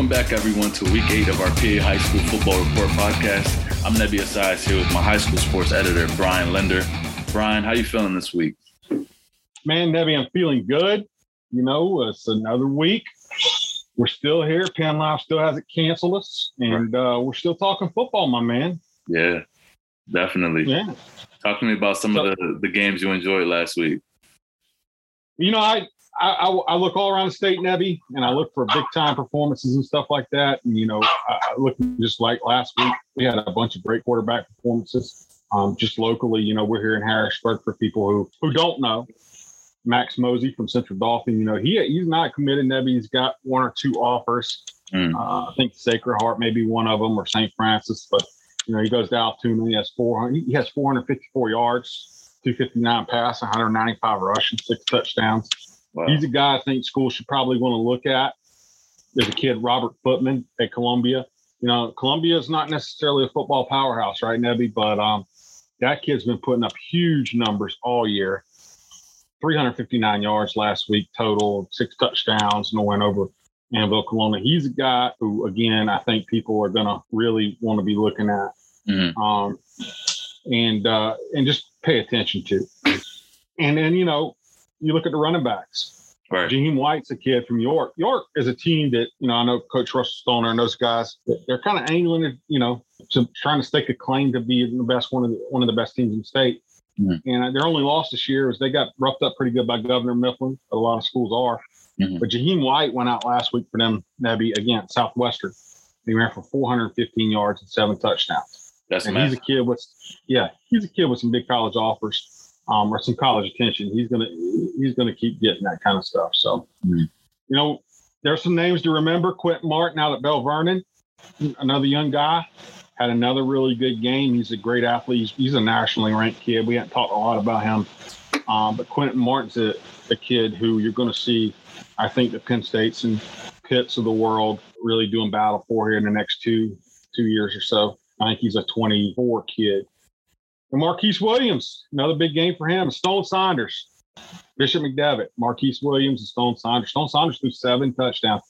Welcome back, everyone, to week eight of our PA High School Football Report podcast. I'm Nebi Asias here with my high school sports editor, Brian Linder. Brian, how you feeling this week? Man, Nebi, I'm feeling good. You know, it's another week. We're still here. Penn Live still hasn't canceled us, and uh, we're still talking football, my man. Yeah, definitely. Yeah. Talk to me about some So- of the, the games you enjoyed last week. You know, I, I I I look all around the state, Nebi, and I look for big time performances and stuff like that. And you know, I, I look just like last week, we had a bunch of great quarterback performances. Um, just locally, you know, we're here in Harrisburg for people who who don't know. Max Mosey from Central Dauphin, you know, he he's not committed. Nebi, he's got one or two offers. Mm. Uh, I think Sacred Heart may be one of them, or St. Francis. But you know, he goes to Altoona. He has four hundred. He has four hundred fifty-four yards, two fifty-nine pass, one hundred ninety-five rushing, six touchdowns. Wow. He's a guy I think school should probably want to look at. There's a kid, Robert Footman at Columbia. You know, Columbia is not necessarily a football powerhouse, right, Nebby? But um, that kid's been putting up huge numbers all year. 359 yards last week total, six touchdowns, no win over Annville-Cleona. He's a guy who, again, I think people are going to really want to be looking at Mhm. um, and uh, and just pay attention to. And then you know, you look at the running backs. Right. Jaheim White's a kid from York. York is a team that you know I know Coach Russell Stoner and those guys. They're kind of angling you know, to trying to stake a claim to be the best one of the one of the best teams in the state. Mhm. And their only loss this year is they got roughed up pretty good by Governor Mifflin. A lot of schools are. Mhm. But Jaheim White went out last week for them, Nebby, against Southwestern. He ran for 415 yards and seven touchdowns. That's And he's a kid with, yeah, he's a kid with some big college offers, um, or some college attention. He's gonna, he's gonna keep getting that kind of stuff. So, Mhm. you know, there's some names to remember. Quinton Martin out at Belle Vernon, another young guy, had another really good game. He's a great athlete. He's, he's a nationally ranked kid. We haven't talked a lot about him, um, but Quinton Martin's a, a kid who you're going to see. I think the Penn States and Pitts of the world really doing battle for here in the next two two years or so. I think he's a 24 kid. And Marquise Williams, another big game for him. Stone Saunders, Bishop McDevitt, Marquise Williams, and Stone Saunders. Stone Saunders threw seven touchdowns.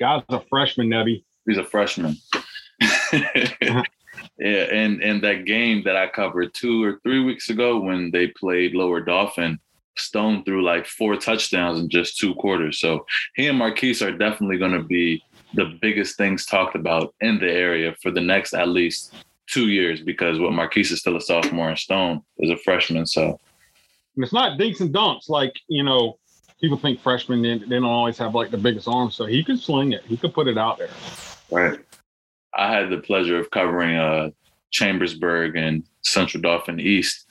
Guy's a freshman, Nebby. He's a freshman. Uh-huh. yeah, and and that game that I covered two or three weeks ago when they played Lower Dauphin, Stone threw like four touchdowns in just two quarters. So he and Marquise are definitely going to be the biggest things talked about in the area for the next at least two years because what Marquise is still a sophomore and Stone is a freshman. So And it's not dinks and dunks like, you know, people think freshmen, they, they don't always have like the biggest arms. So he could sling it. He could put it out there. Right. I had the pleasure of covering uh, Chambersburg and Central Dauphin East.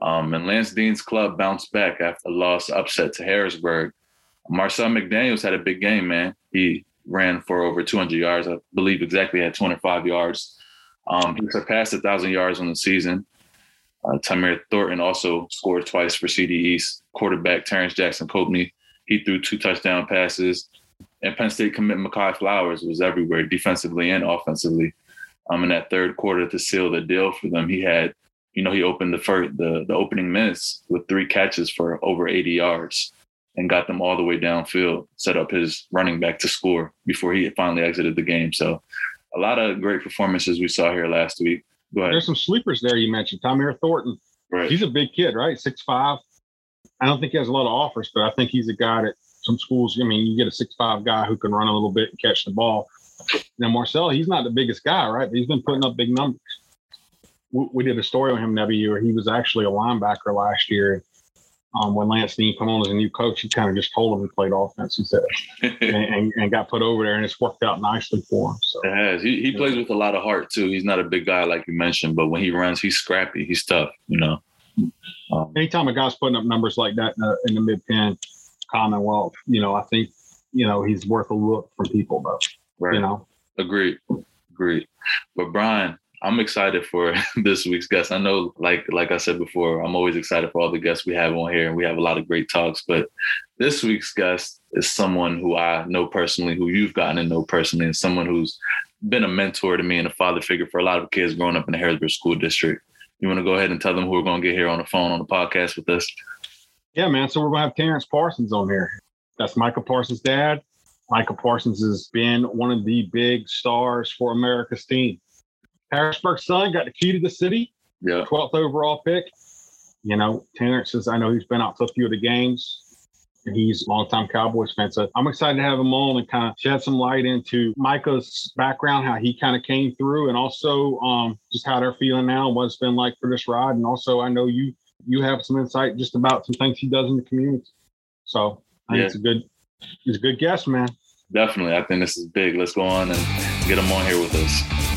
Um, and Lance Dean's club bounced back after a loss upset to Harrisburg. Marcel McDaniels had a big game, man. He ran for over 200 yards. I believe exactly had 25 yards. Um, he surpassed a 1,000 yards on the season. Uh, Tamir Thornton also scored twice for CD East. Quarterback Terrence Jackson Copeney, he threw two touchdown passes and Penn State commit Makai Flowers was everywhere, defensively and offensively. Um, in that third quarter to seal the deal for them, he had, you know, he opened the first the the opening minutes with three catches for over 80 yards and got them all the way downfield, set up his running back to score before he finally exited the game. So a lot of great performances we saw here last week. Go ahead. There's some sleepers there you mentioned. Tamir Thornton. Right. He's a big kid, right? Six five. I don't think he has a lot of offers, but I think he's a guy that some schools. I mean, you get a six five guy who can run a little bit and catch the ball. Now Marcel, he's not the biggest guy, right? But he's been putting up big numbers. We, we did a story on him every year. He was actually a linebacker last year. Um, when Lance Dean came on as a new coach, he kind of just told him he played offense. He said, and, and, and got put over there, and it's worked out nicely for him. So It has. He, he plays with a lot of heart too. He's not a big guy like you mentioned, but when he runs, he's scrappy. He's tough. You know. Um, anytime a guy's putting up numbers like that in the, in the Mid-Penn Commonwealth, you know, I think you know he's worth a look from people, though. right. You know, Agreed. Agreed. But Brian, I'm excited for this week's guest. I know, like like I said before, I'm always excited for all the guests we have on here, and we have a lot of great talks. But this week's guest is someone who I know personally, who you've gotten to know personally, and someone who's been a mentor to me and a father figure for a lot of kids growing up in the Harrisburg School District. You want to go ahead and tell them who we're going to get here on the phone on the podcast with us? yeah, man. So we're gonna have Terrence Parsons on here. That's Micah Parsons' dad. Micah Parsons has been one of the big stars for America's team. Harrisburg's son got the key to the city, Yeah. 12th overall pick. You know, Terrence says, I know he's been out to a few of the games. He's a longtime Cowboys fan. So I'm excited to have him on and kind of shed some light into Micah's background, how he kind of came through, and also um, just how they're feeling now, and what it's been like for this ride. And also, I know you you have some insight just about some things he does in the community. So I think Yeah. it's a good it's a good guess, man. Definitely. I think this is big. Let's go on and get him on here with us.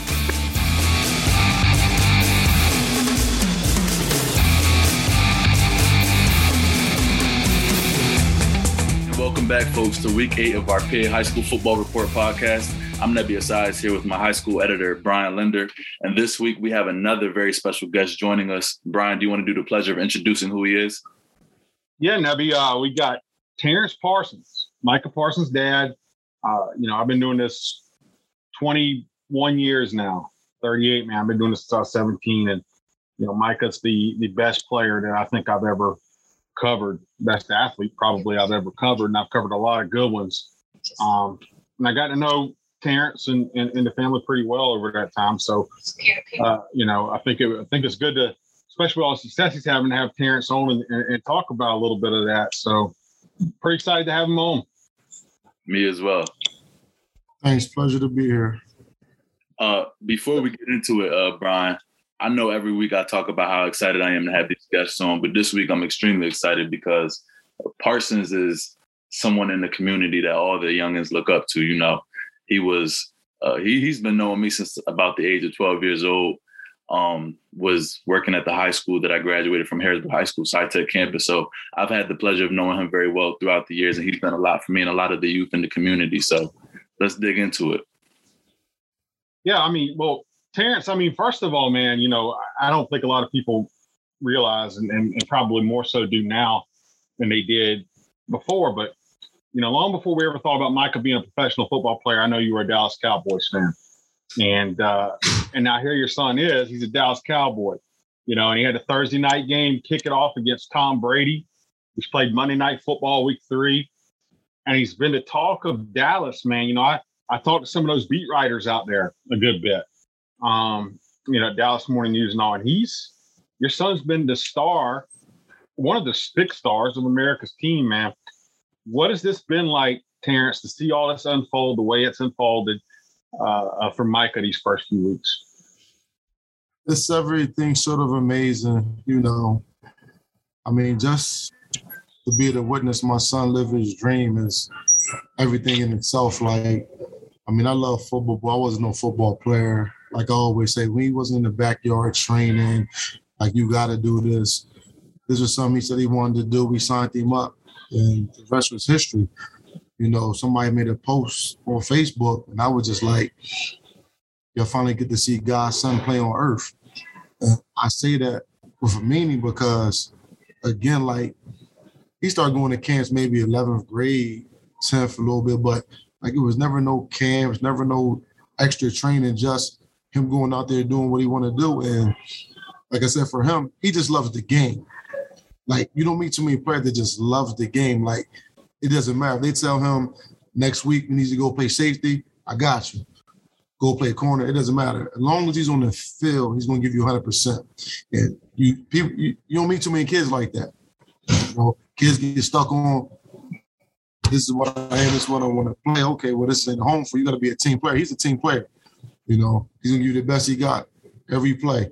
Welcome back, folks, to week eight of our PA High School Football Report podcast. I'm Nebby Asias here with my high school editor, Brian Linder. And this week we have another very special guest joining us. Brian, do you want to do the pleasure of introducing who he is? Yeah, Nebby, uh, we got Terrence Parsons, Micah Parsons' dad. Uh, you know, I've been doing this 21 years now, 38, man. I've been doing this since I was 17. And, you know, Micah's the the best player that I think I've ever covered, best athlete probably I've ever covered. And I've covered a lot of good ones. Um, and I got to know Terrence and, and, and the family pretty well over that time. So, uh, you know, I think it, I think it's good to, especially with all the success he's having, to have Terrence on and, and, and talk about a little bit of that. So, pretty excited to have him on. Me as well. Thanks. Pleasure to be here. Uh, before we get into it, uh, Brian, I know every week I talk about how excited I am to have these guests on, but this week I'm extremely excited because Parsons is someone in the community that all the youngins look up to. You know, he was uh, he he's been knowing me since about the age of 12 years old. Um, was working at the high school that I graduated from Harrisburg High School, SciTech campus. So I've had the pleasure of knowing him very well throughout the years, and he's done a lot for me and a lot of the youth in the community. So let's dig into it. Yeah, I mean, well, Terrence, I mean, first of all, man, you know, I don't think a lot of people realize, and, and, and probably more so do now than they did before. But, you know, long before we ever thought about Micah being a professional football player, I know you were a Dallas Cowboys fan. And uh, and now here your son is, he's a Dallas Cowboy. You know, and he had a Thursday night game, kick it off against Tom Brady. He's played Monday night football week three. And he's been the talk of Dallas, man. You know, I, I talked to some of those beat writers out there a good bit. Um, you know, Dallas Morning News and all. And he's your son's been the star, one of the big stars of America's team, man. What has this been like, Terrence, to see all this unfold the way it's unfolded uh, uh, for Micah these first few weeks? It's everything sort of amazing, you know. I mean, just to be the witness my son live his dream is everything in itself. Like, I mean, I love football, but I wasn't no football player. Like I always say, we he was in the backyard training, like you got to do this. This was something he said he wanted to do. We signed him up, and the rest was history. You know, somebody made a post on Facebook, and I was just like, you'll finally get to see God's son play on earth. And I say that with a meaning because, again, like he started going to camps maybe 11th grade, 10th a little bit, but like it was never no camps, never no extra training, just him going out there doing what he want to do. And like I said, for him, he just loves the game. Like you don't meet too many players that just love the game. Like it doesn't matter. They tell him next week he needs to go play safety, I got you go play corner. It doesn't matter. As long as he's on the field, he's going to give you 100%. And you people, you, you don't meet too many kids like that. You know, kids get stuck on this is what I am, this is what I want to play. Okay, well, this ain't home for. You got to be a team player. He's a team player. You know, he's to give you the best he got every play.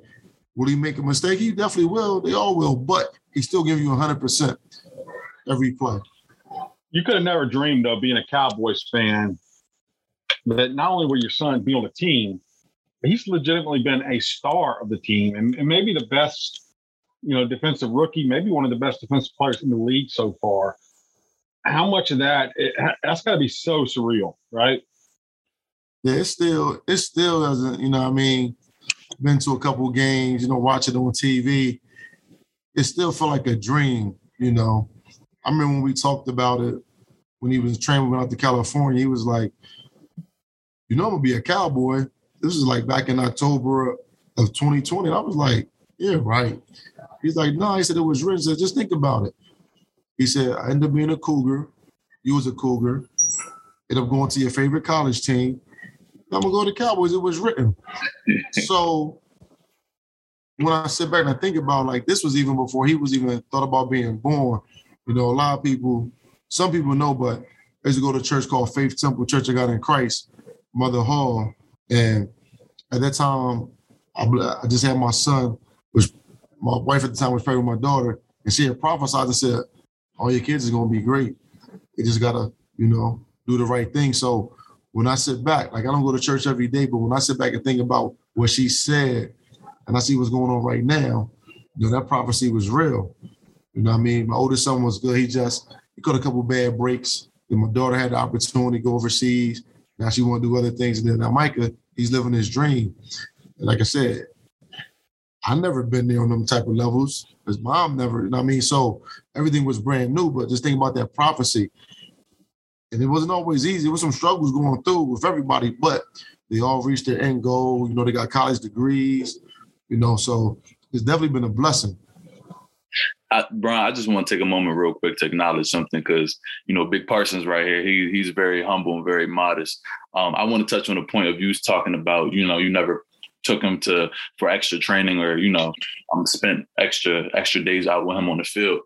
Will he make a mistake? He definitely will. They all will, but he's still giving you 100% every play. You could have never dreamed of being a Cowboys fan that not only will your son be on the team, but he's legitimately been a star of the team and, and maybe the best, you know, defensive rookie, maybe one of the best defensive players in the league so far. How much of that? It, that's got to be so surreal, right? Yeah, it still it still doesn't. You know, what I mean, been to a couple games. You know, watch it on TV. It still felt like a dream. You know, I remember when we talked about it when he was training. We went out to California. He was like, "You know, I'm gonna be a cowboy." This is like back in October of 2020. I was like, "Yeah, right." He's like, "No," he said it was written. Said, "Just think about it." He said, "I ended up being a cougar. You was a cougar." end up going to your favorite college team. I'm gonna go to Cowboys. It was written. so when I sit back and I think about like this was even before he was even thought about being born. You know, a lot of people, some people know, but I used to go to a church called Faith Temple Church of God in Christ, Mother Hall, and at that time, I, I just had my son, which my wife at the time was pregnant with my daughter, and she had prophesied and said, "All your kids is gonna be great. You just gotta, you know, do the right thing." So when I sit back, like I don't go to church every day, but when I sit back and think about what she said and I see what's going on right now, you know, that prophecy was real. You know what I mean? My oldest son was good. He just he caught a couple bad breaks. My daughter had the opportunity to go overseas. Now she want to do other things. And then now Micah, he's living his dream. And like I said, I never been there on them type of levels. His mom never, you know what I mean? So everything was brand new. But just think about that prophecy. And it wasn't always easy. There was some struggles going through with everybody, but they all reached their end goal. You know, they got college degrees, you know, so it's definitely been a blessing. I, Brian, I just want to take a moment real quick to acknowledge something because you know Big Parsons right here. He he's very humble and very modest. Um, I want to touch on the point of you talking about you know you never took him to for extra training or you know um, spent extra extra days out with him on the field.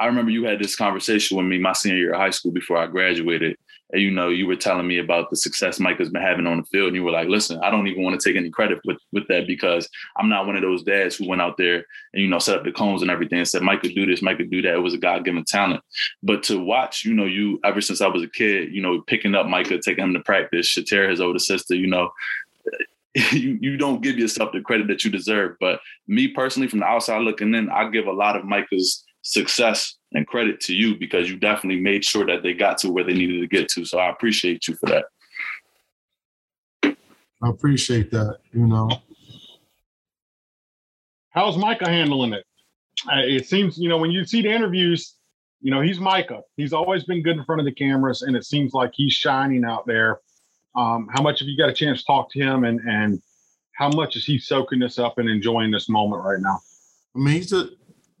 I remember you had this conversation with me my senior year of high school before I graduated. And you know, you were telling me about the success Mike has been having on the field. And you were like, listen, I don't even want to take any credit with, with that because I'm not one of those dads who went out there and, you know, set up the cones and everything and said, Mike could do this, Mike could do that. It was a God given talent. But to watch, you know, you ever since I was a kid, you know, picking up Micah, taking him to practice, Shater, his older sister, you know, you, you don't give yourself the credit that you deserve. But me personally, from the outside looking in, I give a lot of Micah's success and credit to you because you definitely made sure that they got to where they needed to get to. So I appreciate you for that. I appreciate that, you know. How's Micah handling it? Uh, it seems, you know, when you see the interviews, you know, he's Micah. He's always been good in front of the cameras, and it seems like he's shining out there. Um, how much have you got a chance to talk to him, and and how much is he soaking this up and enjoying this moment right now? I mean, he's a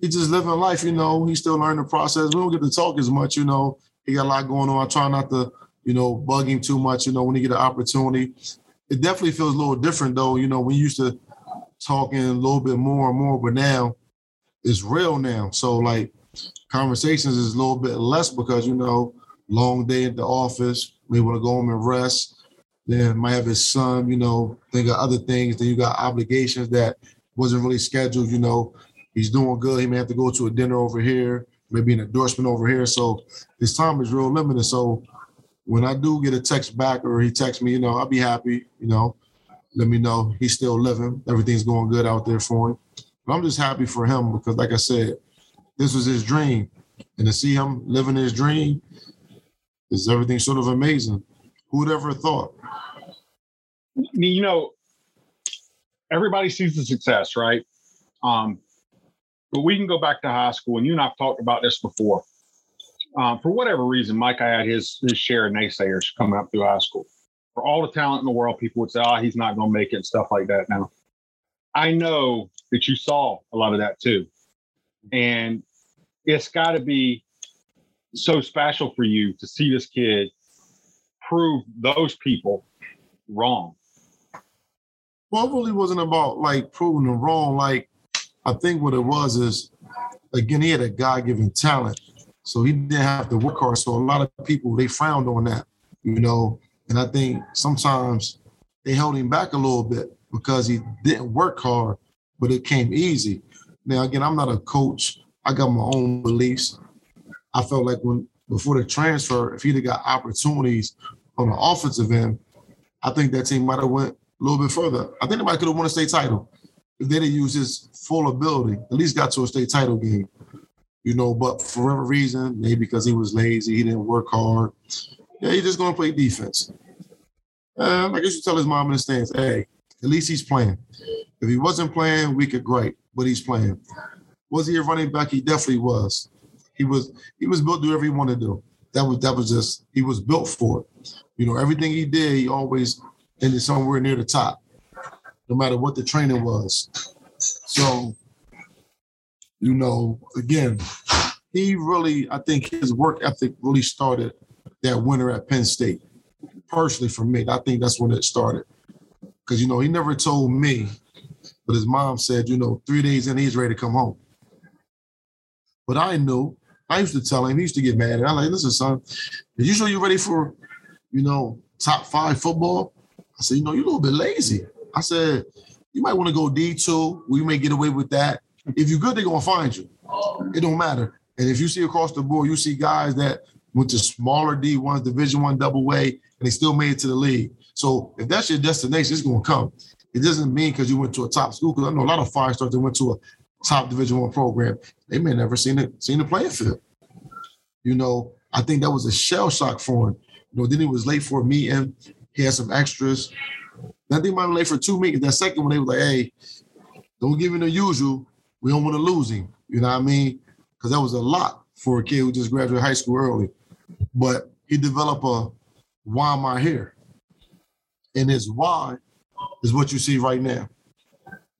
he's just living life, you know. He's still learning the process. We don't get to talk as much, you know. He got a lot going on. I try not to, you know, bug him too much, you know, when he get an opportunity. It definitely feels a little different though, you know, we used to talking a little bit more and more, but now it's real now. So like conversations is a little bit less because, you know, long day at the office, we want to go home and rest. Then might have his son, you know, think of other things. Then you got obligations that wasn't really scheduled, you know he's doing good. He may have to go to a dinner over here, maybe an endorsement over here. So his time is real limited. So when I do get a text back or he texts me, you know, I'll be happy, you know, let me know he's still living. Everything's going good out there for him. But I'm just happy for him because, like I said, this was his dream. And to see him living his dream is everything sort of amazing. Who would ever thought? You know, everybody sees the success, right? Um, but we can go back to high school, and you and I've talked about this before. Um, for whatever reason, Mike, I had his his share of naysayers coming up through high school. For all the talent in the world, people would say, "Oh, he's not going to make it," and stuff like that. Now, I know that you saw a lot of that too, and it's got to be so special for you to see this kid prove those people wrong. Well, it really wasn't about like proving them wrong. Like I think what it was is, again, he had a God given talent. So he didn't have to work hard. So a lot of people, they frowned on that, you know. And I think sometimes they held him back a little bit because he didn't work hard, but it came easy. Now, again, I'm not a coach. I got my own beliefs. I felt like when before the transfer, if he'd have got opportunities on the offensive end, I think that team might have went a little bit further. I think they might could have won a state title they didn't use his full ability, at least got to a state title game. You know, but for whatever reason, maybe because he was lazy, he didn't work hard. Yeah, he's just gonna play defense. Um, I guess you tell his mom in the stands, hey, at least he's playing. If he wasn't playing, we could great, but he's playing. Was he a running back? He definitely was. He was he was built to do whatever he wanted to do. That was that was just he was built for it. You know, everything he did, he always ended somewhere near the top no matter what the training was. So, you know, again, he really, I think his work ethic really started that winter at Penn State. Personally, for me, I think that's when it started. Because you know, he never told me, but his mom said, you know, three days in, he's ready to come home. But I knew. I used to tell him. He used to get mad. And I'm like, listen, son, are you sure you're ready for, you know, top five football? I said, you know, you're a little bit lazy. I said, you might want to go D2. We may get away with that. If you're good, they're gonna find you. It don't matter. And if you see across the board, you see guys that went to smaller D1s, Division One double A, and they still made it to the league. So if that's your destination, it's gonna come. It doesn't mean because you went to a top school. Because I know a lot of five stars that went to a top Division One program, they may never seen it seen the playing field. You know, I think that was a shell shock for him. You know, then he was late for a meeting. He had some extras. Then they might late for two meetings. That second one, they were like, "Hey, don't give him the usual. We don't want to lose him." You know what I mean? Because that was a lot for a kid who just graduated high school early. But he developed a why am I here? And his why is what you see right now.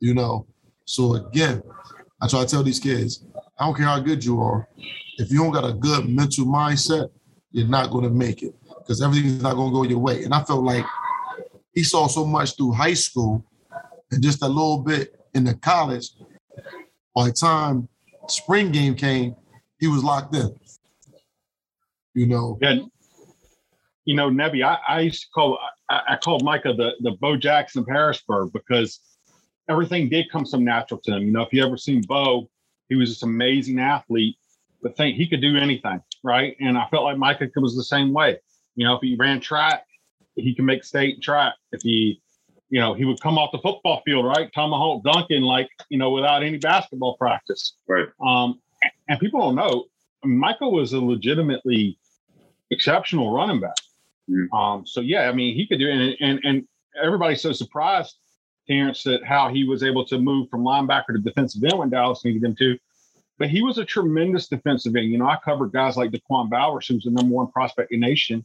You know, so again, I try to tell these kids, I don't care how good you are, if you don't got a good mental mindset, you're not going to make it because everything's not going to go your way. And I felt like he saw so much through high school and just a little bit in the college. By the time spring game came, he was locked in. You know. Yeah. You know, Nebby, I, I used to call I, I called Micah the the Bo Jackson of Harrisburg because everything did come so natural to him. You know, if you ever seen Bo, he was this amazing athlete, but think he could do anything, right? And I felt like Micah was the same way. You know, if he ran track, he can make state track. If he, you know, he would come off the football field, right? Tomahawk dunking, like, you know, without any basketball practice. Right. Um, and people don't know, Micah was a legitimately exceptional running back. Mm. Um, so yeah, I mean, he could do it. And, and, and everybody's so surprised, Terrence, that how he was able to move from linebacker to defensive end when Dallas needed him to. But he was a tremendous defensive end. You know, I covered guys like Da'Quan Bowers, who's the number one prospect in the nation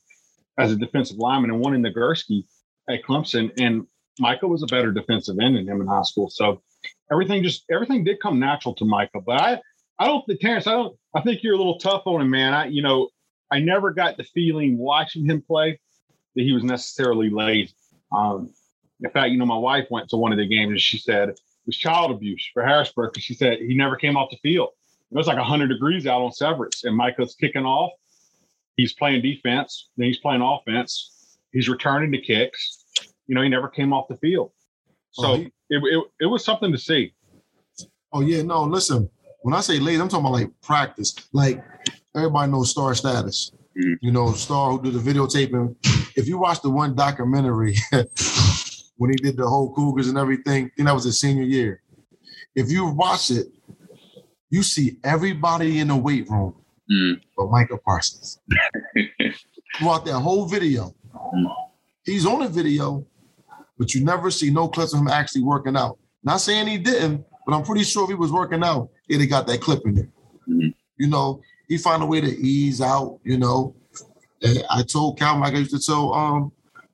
as a defensive lineman, and one in Nagurski at Clemson. And Micah was a better defensive end than him in high school. So everything just everything did come natural to Micah. But I I don't think Terrence, I don't I think you're a little tough on him, man. I you know, I never got the feeling watching him play that he was necessarily lazy. Um, in fact, you know, my wife went to one of the games and she said it was child abuse for Harrisburg because she said he never came off the field. It was like 100 degrees out on Severance, and Micah's kicking off. He's playing defense, then he's playing offense. He's returning the kicks. You know, he never came off the field. So Oh, he- it, it, it was something to see. Oh yeah, no, listen. When I say late, I'm talking about like practice. Like everybody knows Star Status. Mhm. You know, Star who did the videotaping. If you watch the one documentary when he did the whole Cougars and everything, I think that was his senior year. If you watch it, you see everybody in the weight room Mm. but Micah Parsons. Throughout that whole video. He's on the video, but you never see no clips of him actually working out. Not saying he didn't, but I'm pretty sure if he was working out, he'd have got that clip in there. Mhm. You know, he found a way to ease out, you know. And I told Cal, like I used to tell um,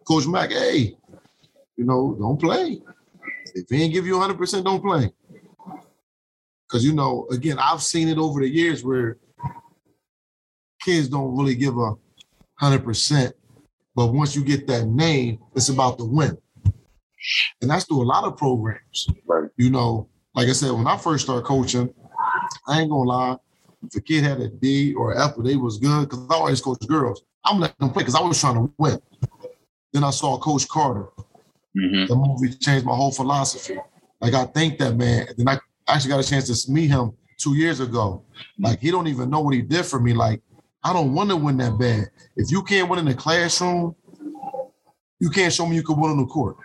Coach Mack, hey, you know, don't play. If he ain't give you 100%, don't play. Because, you know, again, I've seen it over the years where kids don't really give a 100%. But once you get that name, it's about the win. And that's through a lot of programs. Right. You know, like I said, when I first started coaching, I ain't gonna lie, if a kid had a D or F, they was good, because I always coach girls. I'm letting them play because I was trying to win. Then I saw Coach Carter. hmm The movie changed my whole philosophy. Like I thank that man. And then I actually got a chance to meet him two years ago. Like he don't even know what he did for me. Like I don't want to win that bad. If you can't win in the classroom, you can't show me you can win on the court.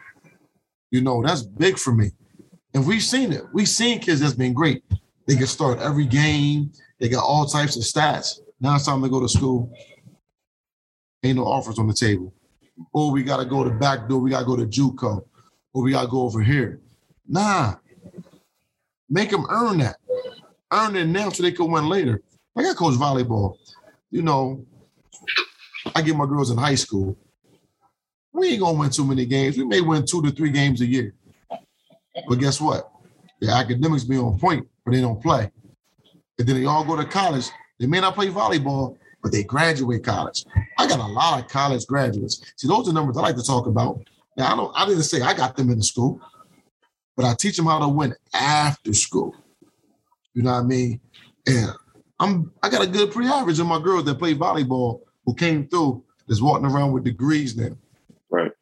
You know that's big for me. And we've seen it. We've seen kids that's been great. They can start every game. They got all types of stats. Now it's time to go to school. Ain't no offers on the table. Or we got to go to back door. We got to go to JUCO. Or we got to go over here. Nah. Make them earn that. Earn it now so they can win later. I coach volleyball. You know, I get my girls in high school. We ain't gonna win too many games. We may win two to three games a year. But guess what? The academics be on point, but they don't play. And then they all go to college. They may not play volleyball, but they graduate college. I got a lot of college graduates. See, those are numbers I like to talk about. Now, I don't. I didn't say I got them in the school, but I teach them how to win after school. You know what I mean? And I'm I got a good pre-average of my girls that play volleyball who came through that's walking around with degrees now. Right.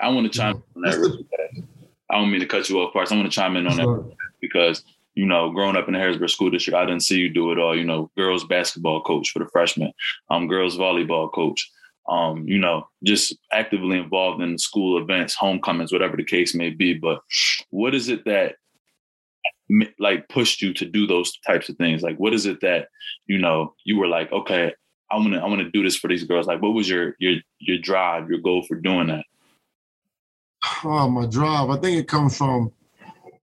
I want to chime in on that. I don't mean to cut you off, Parks. I want to chime in on that because you know, growing up in the Harrisburg School District, I didn't see you do it all. You know, girls basketball coach for the freshmen, um, girls volleyball coach, um, you know, just actively involved in school events, homecomings, whatever the case may be. But what is it that like pushed you to do those types of things? Like, what is it that you know you were like, okay, I'm gonna I'm gonna do this for these girls. Like, what was your your your drive, your goal for doing that? Oh, my drive. I think it comes from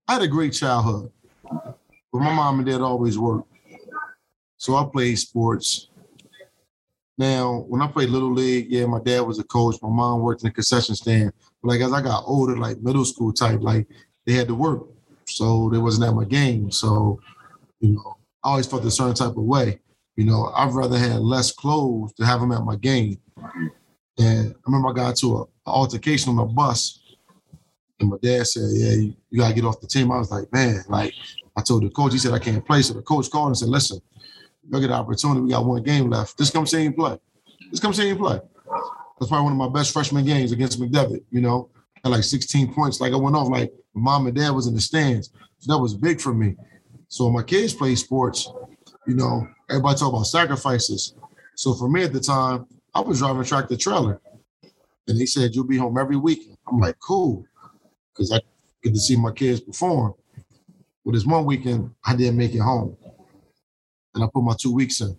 I had a great childhood. But my mom and dad always worked. So I played sports. Now, when I played Little League, yeah, my dad was a coach. My mom worked in a concession stand. But like as I got older, like middle school type, like they had to work. So they wasn't at my game. So, you know, I always felt a certain type of way. You know, I'd rather have less clothes to have them at my game. And I remember I got into an altercation on the bus and my dad said, "Yeah, you, you, gotta get off the team." I was like, "Man, like I told the coach, he said I can't play. So the coach called and said, listen, you'll get an opportunity. We got one game left. Just come see him play. Just come see him play. That's probably one of my best freshman games against McDevitt, you know. Had like 16 points. Like I went off like mom and dad was in the stands. So that was big for me. So my kids play sports, you know, everybody talk about sacrifices. So for me at the time, I was driving a tractor trailer. And he said, You'll be home every week. I'm like, cool. Because I get to see my kids perform. Well, this one weekend, I didn't make it home. And I put my two weeks in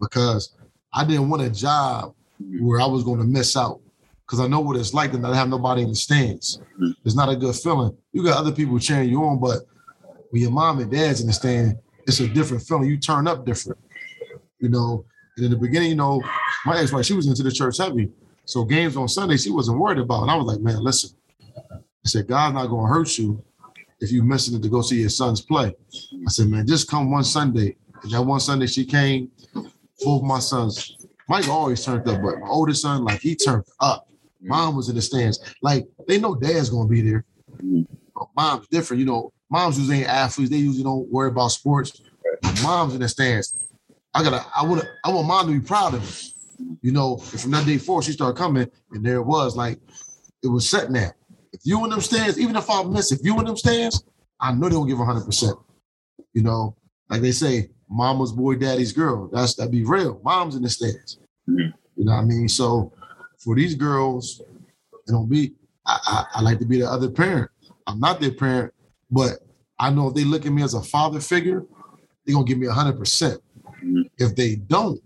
because I didn't want a job where I was going to miss out because I know what it's like to not have nobody in the stands. Mm-hmm. It's not a good feeling. You got other people cheering you on, but when your mom and dad's in the stand, it's a different feeling. You turn up different, you know. And in the beginning, you know, my ex-wife, she was into the church heavy. So games on Sunday, she wasn't worried about. And I was like, man, listen. I said, God's not going to hurt you if you missing it to go see your sons play. I said, man, just come one Sunday. And that one Sunday she came, both my sons. Mike always turned up, but my oldest son, like he turned up. Mom was in the stands. Like they know dad's gonna be there. But mom's different, you know. Moms usually ain't athletes. They usually don't worry about sports. mom's in the stands. I gotta. I want. I want mom to be proud of me. You know. And from that day forward, she started coming, and there it was. Like it was set now. If you in them stands, even if I miss, if you in them stands, I know they don't give 100%. You know, like they say, mama's boy, daddy's girl. That's that be real. Mom's in the stands. Mm-hmm. You know what I mean? So for these girls, it don't be, I, I, I like to be the other parent. I'm not their parent, but I know if they look at me as a father figure, they're gonna give me 100%. mm-hmm. If they don't,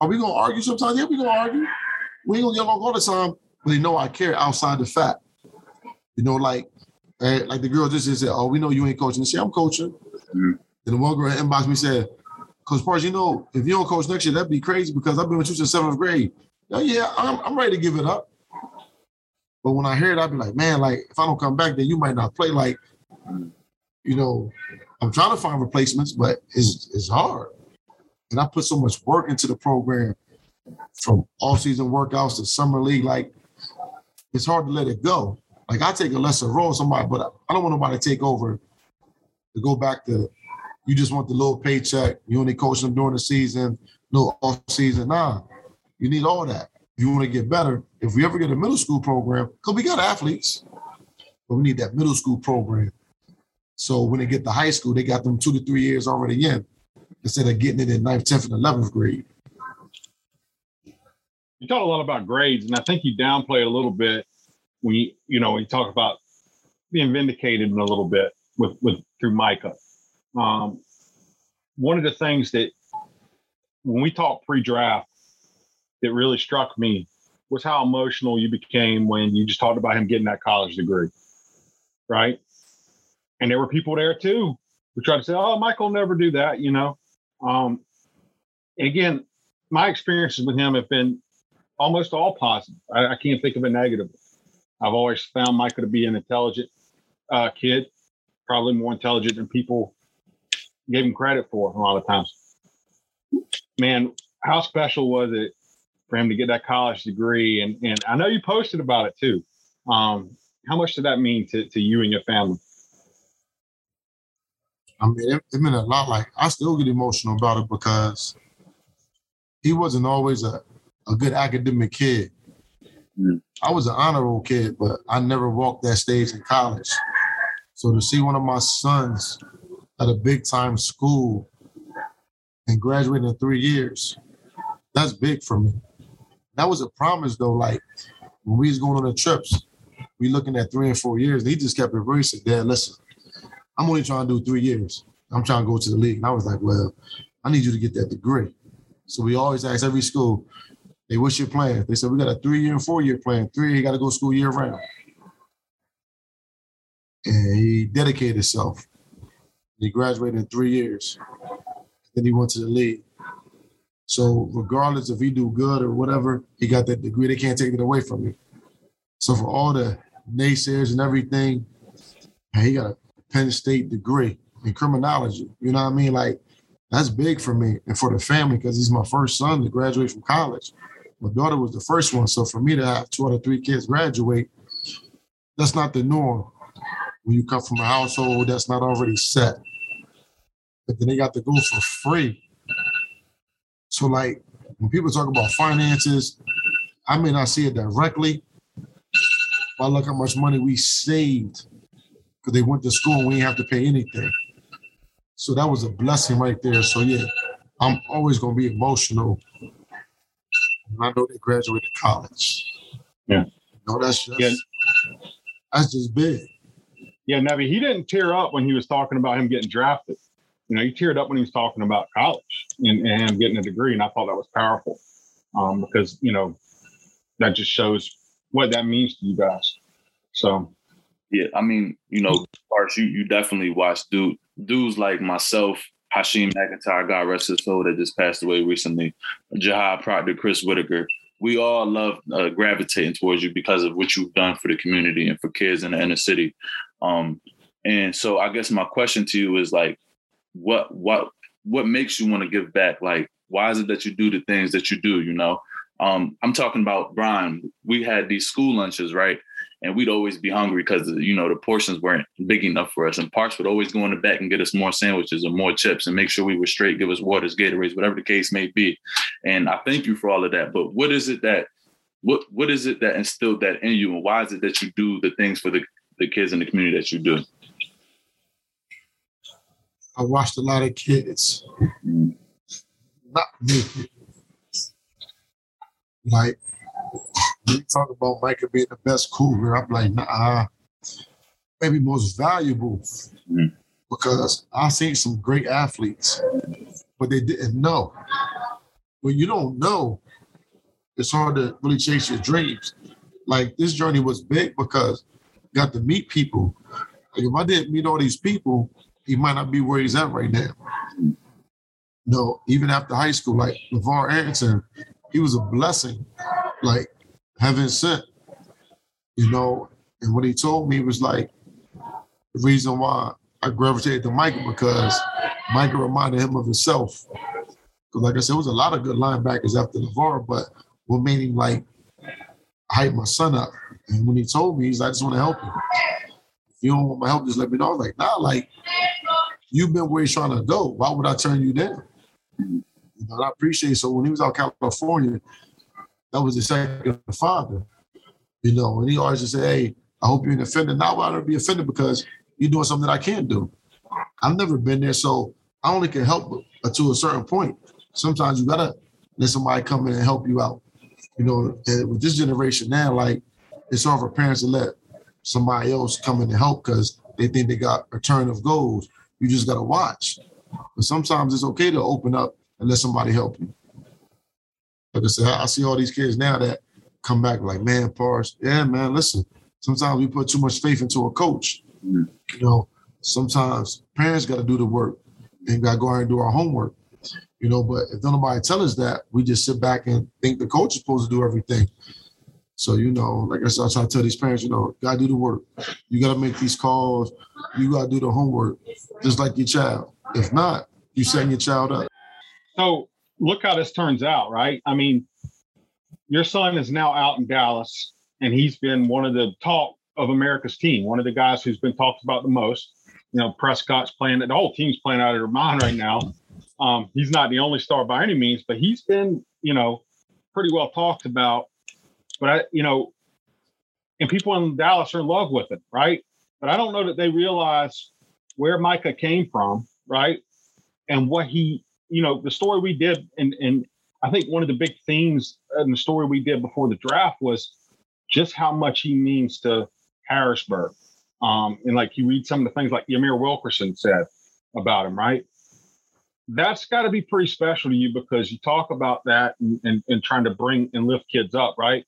are we gonna argue sometimes? Yeah, we gonna argue. We ain't gonna get along all the time, but they know I care outside the fact. You know, like eh, like the girl just said, "Oh, we know you ain't coaching." Say, "I'm coaching." Mm-hmm. And the one girl inboxed me said, "Coach Parks, you know, if you don't coach next year, that'd be crazy because I've been with you since seventh grade." Oh, yeah, I'm, I'm ready to give it up. But when I hear it, I'd be like, man, like if I don't come back, then you might not play. Like, you know, I'm trying to find replacements, but it's it's hard. And I put so much work into the program from off-season workouts to summer league. Like, it's hard to let it go. Like I take a lesser role, somebody, but I don't want nobody to take over to go back to you just want the little paycheck. You only coach them during the season, no off season. Nah, you need all that. If you want to get better, if we ever get a middle school program, because we got athletes, but we need that middle school program. So when they get to high school, they got them two to three years already in instead of getting it in ninth, 10th, and 11th grade you talk a lot about grades, and I think you downplay a little bit when you you know when you talk about being vindicated in a little bit with with through Micah. Um, one of the things that when we talk pre-draft that really struck me was how emotional you became when you just talked about him getting that college degree, right? And there were people there too who tried to say, "Oh, Micah never do that," you know. Um, again, my experiences with him have been almost all positive. I, I, can't think of a negative. I've always found Micah to be an intelligent uh, kid, probably more intelligent than people gave him credit for a lot of times. man, how special was it for him to get that college degree? And and I know you posted about it too. Um, how much did that mean to, to you and your family? I mean, it, it meant a lot. Like I still get emotional about it because he wasn't always a, a good academic kid. Mm. I was an honorable kid, but I never walked that stage in college. So to see one of my sons at a big time school and graduate in three years, that's big for me. That was a promise though. Like when we was going on the trips, we looking at three and four years. He just kept embracing. Dad, listen, I'm only trying to do three years. I'm trying to go to the league. And I was like, well, I need you to get that degree. So we always ask every school, hey, what's your plan? They said, we got a three year and four year plan. Three, you got to go school year round. And he dedicated himself. He graduated in three years. Then he went to the league. So regardless if he do good or whatever, he got that degree. They can't take it away from you. So for all the naysayers and everything, he got a Penn State degree in criminology. You know what I mean? Like that's big for me and for the family because he's my first son to graduate from college. My daughter was the first one. So for me to have two out of three kids graduate, that's not the norm. When you come from a household that's not already set. But then they got to go for free. So like when people talk about finances, I may not see it directly, but look how much money we saved because they went to school and we didn't have to pay anything. So that was a blessing right there. So yeah, I'm always gonna be emotional. I know they graduated college. Yeah. No, that's just yeah. that's just big. Yeah, Nevi, he didn't tear up when he was talking about him getting drafted. You know, he teared up when he was talking about college and, and getting a degree, and I thought that was powerful um, because you know that just shows what that means to you guys. So, yeah, I mean, you know, Parks, you you definitely watch dude dudes like myself, Hashim McIntyre, God rest his soul, that just passed away recently, Jahad Proctor, Chris Whitaker. We all love uh, gravitating towards you because of what you've done for the community and for kids in the inner city. Um, and so, I guess my question to you is like, what what what makes you want to give back? Like, why is it that you do the things that you do? You know, um, I'm talking about Brian. We had these school lunches, right? and we'd always be hungry because you know the portions weren't big enough for us. And Parks would always go in the back and get us more sandwiches or more chips and make sure we were straight, give us waters, Gatorades, whatever the case may be. And I thank you for all of that. But what is it that what what is it that instilled that in you, and why is it that you do the things for the the kids in the community that you do? I watched a lot of kids not make it. Like we talk about Micah being the best cougar. I'm like, nah, maybe most valuable mm-hmm. because I seen some great athletes, but they didn't know. When you don't know, it's hard to really chase your dreams. Like this journey was big because I got to meet people. Like if I didn't meet all these people, he might not be where he's at right now. Know, even after high school, like LeVar Arrington, he was a blessing. Like heaven sent, you know. And what he told me was like the reason why I gravitated to Micah because Micah reminded him of himself. Because like I said, it was a lot of good linebackers after LeVar, but what made him like hype my son up. And when he told me, he's like, I just want to help you. If you don't want my help, just let me know. I was like, nah, like you've been where he's trying to go. Why would I turn you down? You know, I appreciate it. So when he was out California, that was his second father. You know, and he always just say, hey, I hope you're an offender. Now I don't be offended because you're doing something that I can't do. I've never been there, so I only can help to a certain point. Sometimes you gotta let somebody come in and help you out. You know, with this generation now, like it's hard for parents to let somebody else come in and help because they think they got a turn of gold. You just gotta watch. But sometimes it's okay to open up and let somebody help you. Like I said, I see all these kids now that come back like, man, Pars, yeah, man, listen, sometimes we put too much faith into a coach. Mm-hmm. You know, sometimes parents got to do the work and got to go out and do our homework. You know, but if nobody tell us that, we just sit back and think the coach is supposed to do everything. So, you know, like I said, I try to tell these parents, you know, gotta do the work. You gotta make these calls. You gotta do the homework, just like your child. If not, you setting your child up. So look how this turns out, right? I mean, your son is now out in Dallas, and he's been one of the talk of America's team, one of the guys who's been talked about the most. You know, Prescott's playing, the whole team's playing out of their mind right now. Um, he's not the only star by any means, but he's been, you know, pretty well talked about. But I, you know, and people in Dallas are in love with it, right? But I don't know that they realize where Micah came from, right? And what he, you know, the story we did, and and I think one of the big themes in the story we did before the draft was just how much he means to Harrisburg. Um, and like you read some of the things like Yamir Wilkerson said about him, right? That's got to be pretty special to you because you talk about that and, and, and trying to bring and lift kids up, right?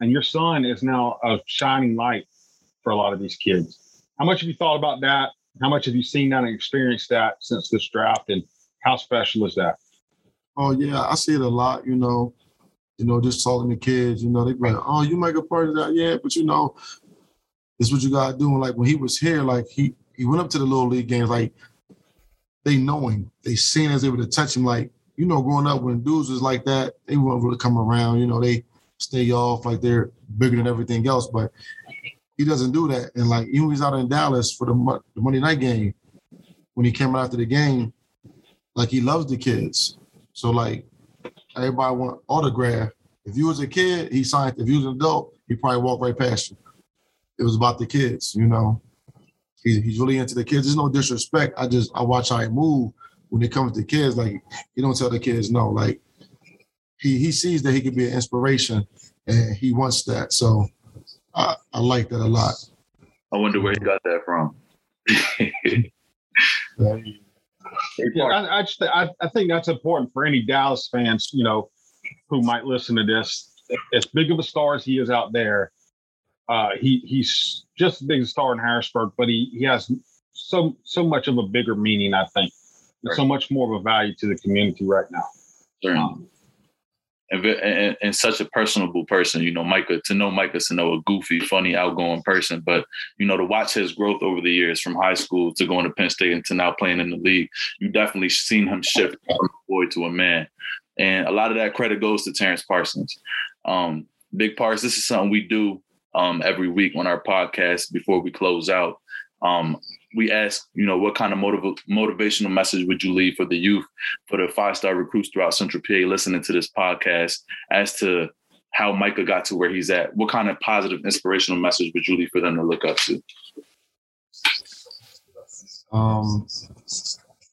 And your son is now a shining light for a lot of these kids. How much have you thought about that? How much have you seen that and experienced that since this draft? And how special is that? Oh yeah, I see it a lot. You know, you know, just talking to kids. You know, they like, "Oh, you make a part of that, yeah." But you know, it's what you got to do. And like when he was here, like he he went up to the little league games. Like they know him, they seen us able to touch him. Like you know, growing up when dudes was like that, they won't really come around. You know, they stay off like they're bigger than everything else. But he doesn't do that. And like even when he's out in Dallas for the, the Monday night game, when he came out after the game, like he loves the kids. So like everybody want autograph. If you was a kid, he signed. If you was an adult, he probably walked right past you. It was about the kids, you know. He, he's really into the kids. There's no disrespect. I just I watch how he move when it comes to kids. Like he don't tell the kids no. Like he he sees that he can be an inspiration, and he wants that. So I, I like that a lot. I wonder where he got that from. yeah, I, I just I, I think that's important for any Dallas fans, you know, who might listen to this. As big of a star as he is out there, uh, he he's just as big a star in Harrisburg, but he he has so so much of a bigger meaning, I think, right. so much more of a value to the community right now. Um, and, and, and, such a personable person. You know, Micah, to know Micah, to know a goofy, funny, outgoing person. But, you know, to watch his growth over the years from high school to going to Penn State and to now playing in the league, you definitely seen him shift from a boy to a man. And a lot of that credit goes to Terrence Parsons. Um, big parts, this is something we do um, every week on our podcast before we close out. Um, we ask, you know, what kind of motiv- motivational message would you leave for the youth, for the five star recruits throughout Central PA listening to this podcast as to how Micah got to where he's at? What kind of positive, inspirational message would you leave for them to look up to? Um,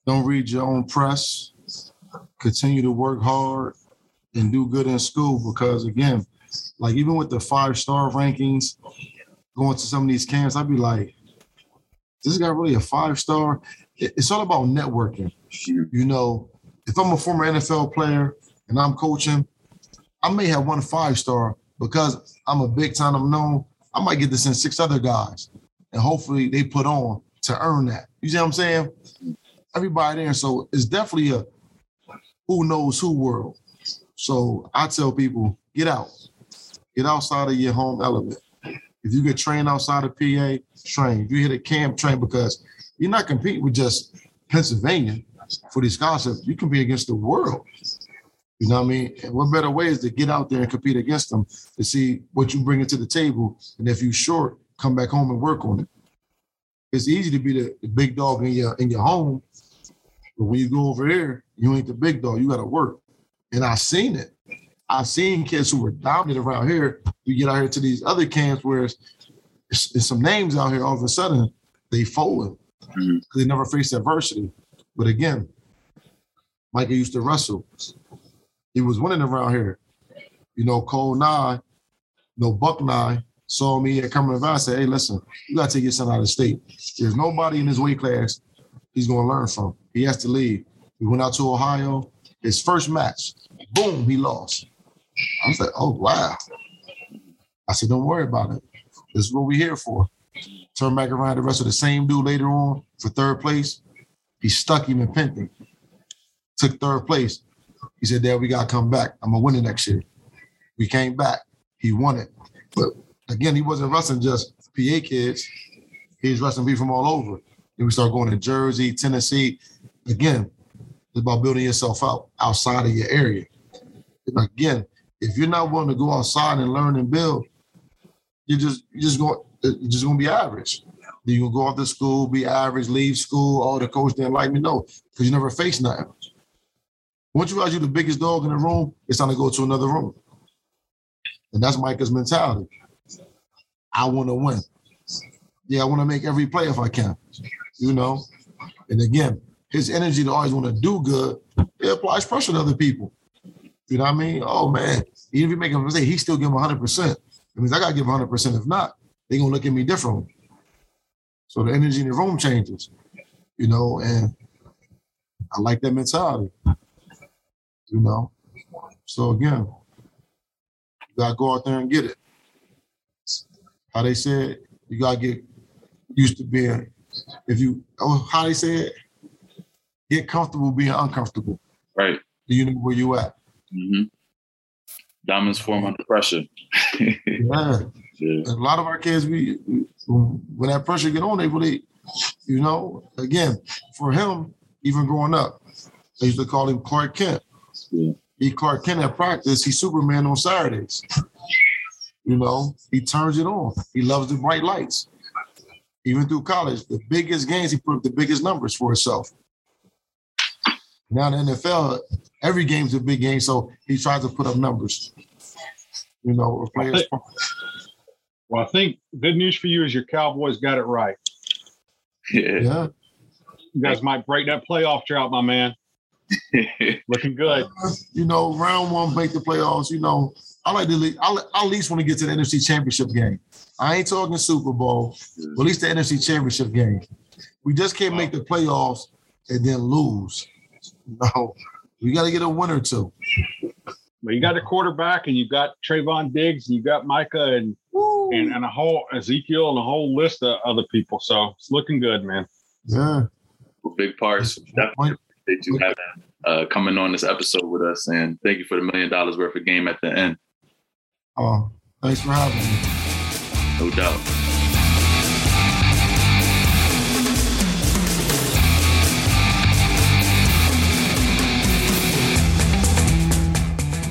don't read your own press. Continue to work hard and do good in school because, again, like even with the five star rankings, going to some of these camps, I'd be like, this guy really a five star? It's all about networking. You know, if I'm a former NFL player and I'm coaching, I may have one five star because I'm a big time I'm known. I might get this in six other guys, and hopefully they put on to earn that. You see what I'm saying? Everybody there. So it's definitely a who knows who world. So I tell people, get out, get outside of your home element. If you get trained outside of PA, train. If you hit a camp, train because you're not competing with just Pennsylvania for these scholarships. You compete against the world. You know what I mean? And what better way is to get out there and compete against them to see what you bring to the table. And if you're short, come back home and work on it. It's easy to be the, the big dog in your in your home, but when you go over there, you ain't the big dog. You got to work. And I've seen it. I've seen kids who were dominant around here. You get out here to these other camps where it's, it's, it's some names out here. All of a sudden, they fold mm-hmm. they never faced adversity. But again, Micah used to wrestle. He was winning around here. You know, Cole Nye, no Buck Nye, saw me at Cumberland Valley. Said, "Hey, listen, you got to take your son out of state. There's nobody in his weight class he's going to learn from. He has to leave." We went out to Ohio. His first match, boom, he lost. I was like, oh, wow. I said, don't worry about it. This is what we're here for. Turn back around the rest of the same dude later on for third place. He stuck him in Penton. Took third place. He said, Dad, we got to come back. I'm to win it next year. We came back. He won it. But again, he wasn't wrestling just PA kids. He was wrestling people from all over. Then we started going to Jersey, Tennessee. Again, It's about building yourself out outside of your area. And again, if you're not willing to go outside and learn and build, you're just you're just going you're just gonna be average. You go off to school, be average, leave school. Oh, the coach didn't like me. No, because you never faced nothing. Once you realize you're the biggest dog in the room, it's time to go to another room. And that's Micah's mentality. I want to win. Yeah, I want to make every play if I can. You know, and again, his energy to always want to do good, it applies pressure to other people. You know what I mean? Oh man, even if you make a mistake, he still give him 100. percent It means I gotta give 100. percent If not, they gonna look at me differently. So the energy in the room changes, you know, and I like that mentality. You know. So again, you gotta go out there and get it. How they said, you gotta get used to being if you oh how they said get comfortable being uncomfortable. Right. Do you know where you at? Mm-hmm. Diamonds form under pressure. yeah. yeah. A lot of our kids, we when that pressure get on, they really, you know, again, for him, even growing up, they used to call him Clark Kent. Yeah. He Clark Kent at practice, he's Superman on Saturdays. You know, he turns it on. He loves the bright lights. Even through college, the biggest games, he put up the biggest numbers for himself. Now the NFL, every game's a big game, so he tries to put up numbers. You know, players. Well, I think good news for you is your Cowboys got it right. Yeah. yeah. You guys might break that playoff drought, my man. Looking good. Uh, you know, round one, make the playoffs. You know, I like to. I, I at least want to get to the NFC Championship game. I ain't talking Super Bowl, but at least the NFC Championship game. We just can't make the playoffs and then lose. No, we got to get a win or two. But you got a quarterback, and you got Trevon Diggs, and you got Micah, and and, and a whole Ezekiel, and a whole list of other people. So it's looking good, man. Yeah. Big parts. Definitely appreciate you having uh, coming on this episode with us, and thank you for the million dollars worth of game at the end. Oh, thanks for having me. No doubt.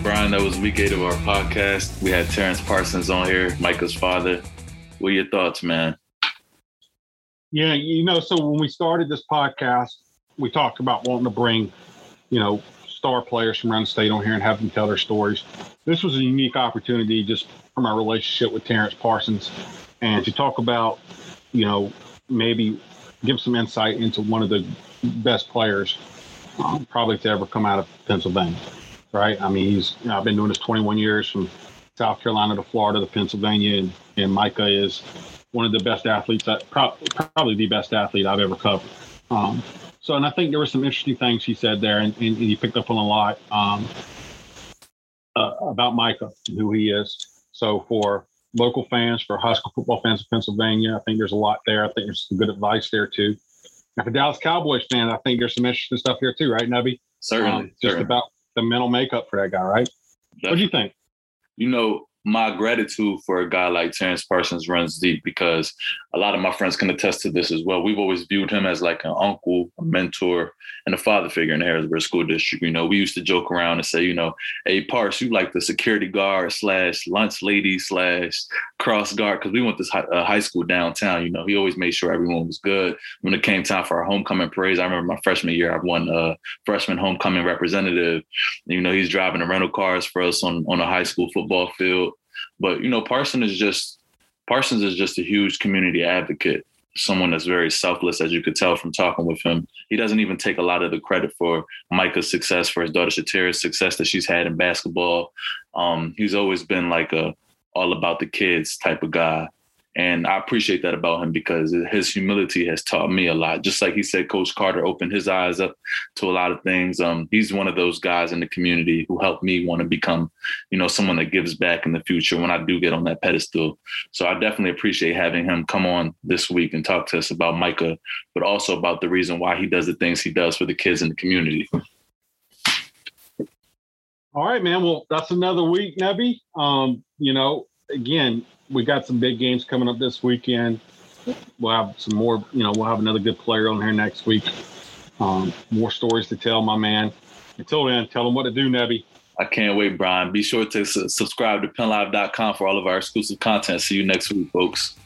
Brian, that was week eight of our podcast. We had Terrence Parsons on here, Micah's father. What are your thoughts, man? Yeah, you know, so when we started this podcast, we talked about wanting to bring, you know, star players from around the state on here and have them tell their stories. This was a unique opportunity just from our relationship with Terrence Parsons and to talk about, you know, maybe give some insight into one of the best players um, probably to ever come out of Pennsylvania right? I mean, he's you know, I've been doing this 21 years from South Carolina to Florida to Pennsylvania, and, and Micah is one of the best athletes, that, probably the best athlete I've ever covered. Um, so, and I think there were some interesting things he said there, and, and he picked up on a lot um, uh, about Micah, who he is. So, for local fans, for high school football fans of Pennsylvania, I think there's a lot there. I think there's some good advice there too. And for Dallas Cowboys fans, I think there's some interesting stuff here too, right, Nubby? Certainly. Um, just certainly. about the mental makeup for that guy, right? What do you think? You know, my gratitude for a guy like Terrence Parsons runs deep because a lot of my friends can attest to this as well. We've always viewed him as like an uncle, a mentor, and a father figure in the Harrisburg School District. You know, we used to joke around and say, you know, hey, Pars, you like the security guard slash lunch lady slash cross guard because we went to high, uh, high school downtown. You know, he always made sure everyone was good. When it came time for our homecoming parades, I remember my freshman year, I won a freshman homecoming representative. You know, he's driving the rental cars for us on on a high school football field. But you know, Parsons is just Parsons is just a huge community advocate. Someone that's very selfless, as you could tell from talking with him. He doesn't even take a lot of the credit for Micah's success, for his daughter Shatira's success that she's had in basketball. Um, he's always been like a all about the kids type of guy. And I appreciate that about him because his humility has taught me a lot. Just like he said, Coach Carter opened his eyes up to a lot of things. Um, he's one of those guys in the community who helped me want to become, you know, someone that gives back in the future when I do get on that pedestal. So I definitely appreciate having him come on this week and talk to us about Micah, but also about the reason why he does the things he does for the kids in the community. All right, man. Well, that's another week, Nebby. Um, you know, again, we got some big games coming up this weekend. We'll have some more, you know, we'll have another good player on here next week. Um, more stories to tell, my man. Until then, tell them what to do, Nebby. I can't wait, Brian. Be sure to subscribe to pennlive.com for all of our exclusive content. See you next week, folks.